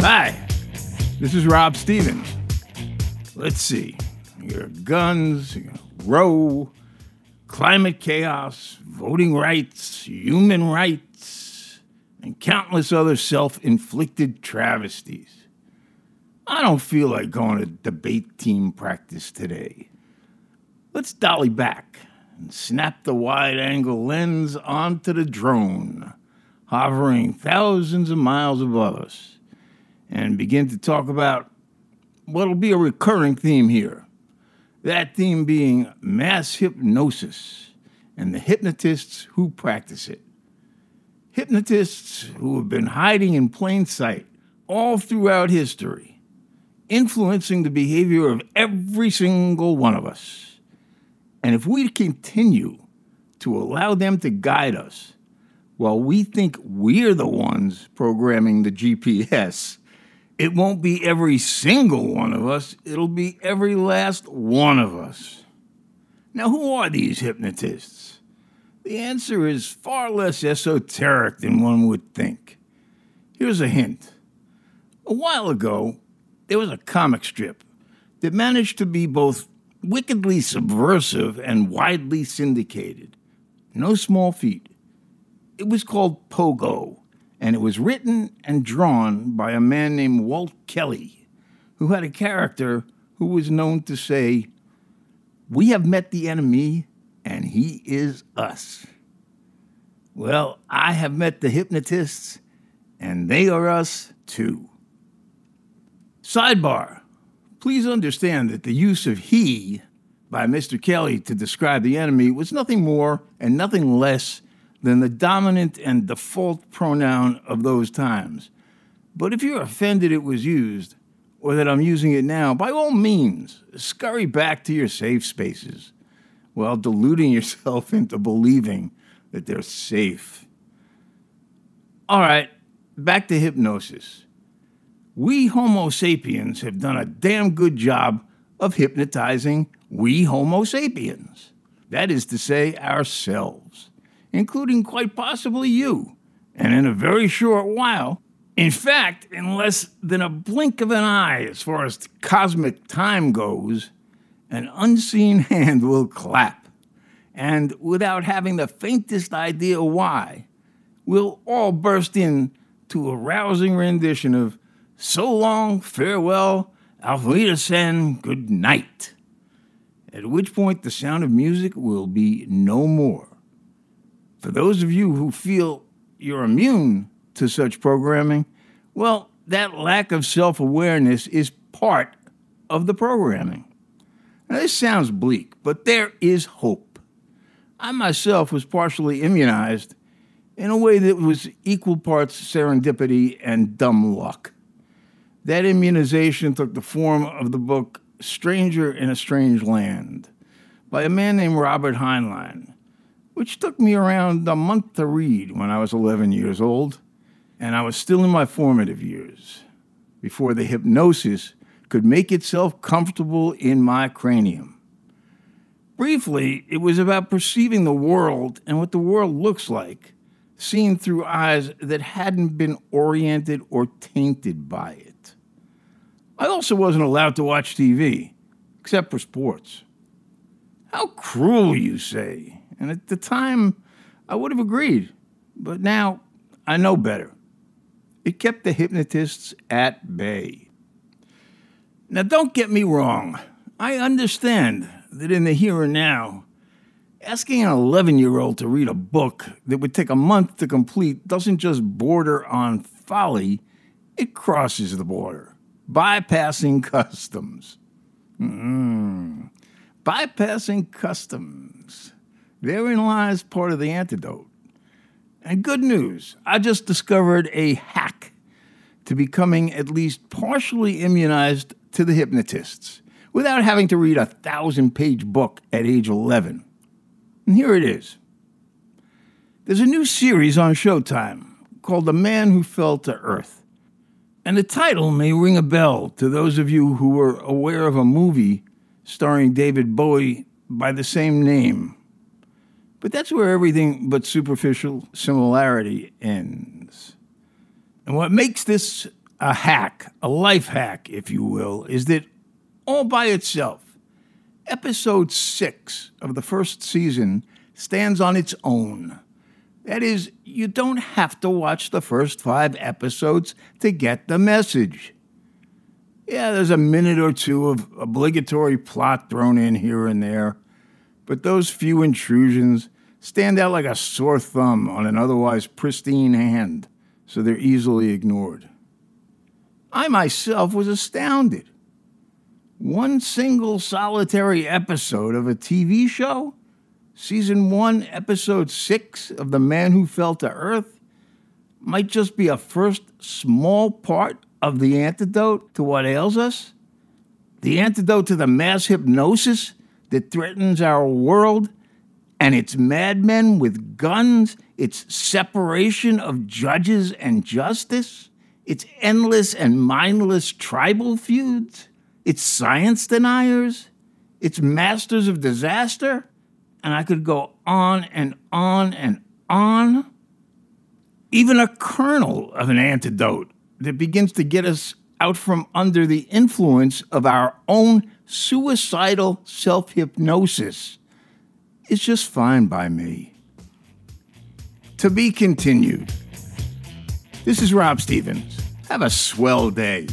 Hi, this is Rob Stevens. Let's see. Your guns, your Roe, climate chaos, voting rights, human rights, and countless other self inflicted travesties. I don't feel like going to debate team practice today. Let's dolly back and snap the wide angle lens onto the drone, hovering thousands of miles above us, and begin to talk about what'll be a recurring theme here. That theme being mass hypnosis and the hypnotists who practice it. Hypnotists who have been hiding in plain sight all throughout history influencing the behavior of every single one of us. And if we continue to allow them to guide us while we think we're the ones programming the GPS, it won't be every single one of us, it'll be every last one of us. Now, who are these hypnotists? The answer is far less esoteric than one would think. Here's a hint. A while ago, there was a comic strip that managed to be both wickedly subversive and widely syndicated. No small feat. It was called Pogo, and it was written and drawn by a man named Walt Kelly, who had a character who was known to say, We have met the enemy, and he is us. Well, I have met the hypnotists, and they are us too. Sidebar Please understand that the use of he by Mr. Kelly to describe the enemy was nothing more and nothing less than the dominant and default pronoun of those times. But if you're offended it was used, or that I'm using it now, by all means, scurry back to your safe spaces while deluding yourself into believing that they're safe. All right, back to hypnosis we Homo sapiens have done a damn good job of hypnotizing we Homo sapiens. That is to say, ourselves, including quite possibly you. And in a very short while, in fact, in less than a blink of an eye as far as cosmic time goes, an unseen hand will clap. And without having the faintest idea why, we'll all burst in to a rousing rendition of so long, farewell, auf Wiedersehen, good night. At which point the sound of music will be no more. For those of you who feel you're immune to such programming, well, that lack of self awareness is part of the programming. Now, this sounds bleak, but there is hope. I myself was partially immunized in a way that was equal parts serendipity and dumb luck. That immunization took the form of the book Stranger in a Strange Land by a man named Robert Heinlein, which took me around a month to read when I was 11 years old, and I was still in my formative years, before the hypnosis could make itself comfortable in my cranium. Briefly, it was about perceiving the world and what the world looks like, seen through eyes that hadn't been oriented or tainted by it. I also wasn't allowed to watch TV, except for sports. How cruel, you say. And at the time, I would have agreed. But now, I know better. It kept the hypnotists at bay. Now, don't get me wrong. I understand that in the here and now, asking an 11 year old to read a book that would take a month to complete doesn't just border on folly, it crosses the border bypassing customs. Mm. Bypassing customs. Therein lies part of the antidote. And good news, I just discovered a hack to becoming at least partially immunized to the hypnotists without having to read a thousand page book at age 11. And here it is. There's a new series on Showtime called The Man Who Fell to Earth. And the title may ring a bell to those of you who were aware of a movie starring David Bowie by the same name. But that's where everything but superficial similarity ends. And what makes this a hack, a life hack, if you will, is that all by itself, episode six of the first season stands on its own. That is, you don't have to watch the first five episodes to get the message. Yeah, there's a minute or two of obligatory plot thrown in here and there, but those few intrusions stand out like a sore thumb on an otherwise pristine hand, so they're easily ignored. I myself was astounded. One single solitary episode of a TV show, season one, episode six of The Man Who Fell to Earth, might just be a first small part of the antidote to what ails us? The antidote to the mass hypnosis that threatens our world and its madmen with guns, its separation of judges and justice, its endless and mindless tribal feuds, its science deniers, its masters of disaster, and I could go on and on and on. Even a kernel of an antidote that begins to get us out from under the influence of our own suicidal self hypnosis is just fine by me. To be continued. This is Rob Stevens. Have a swell day.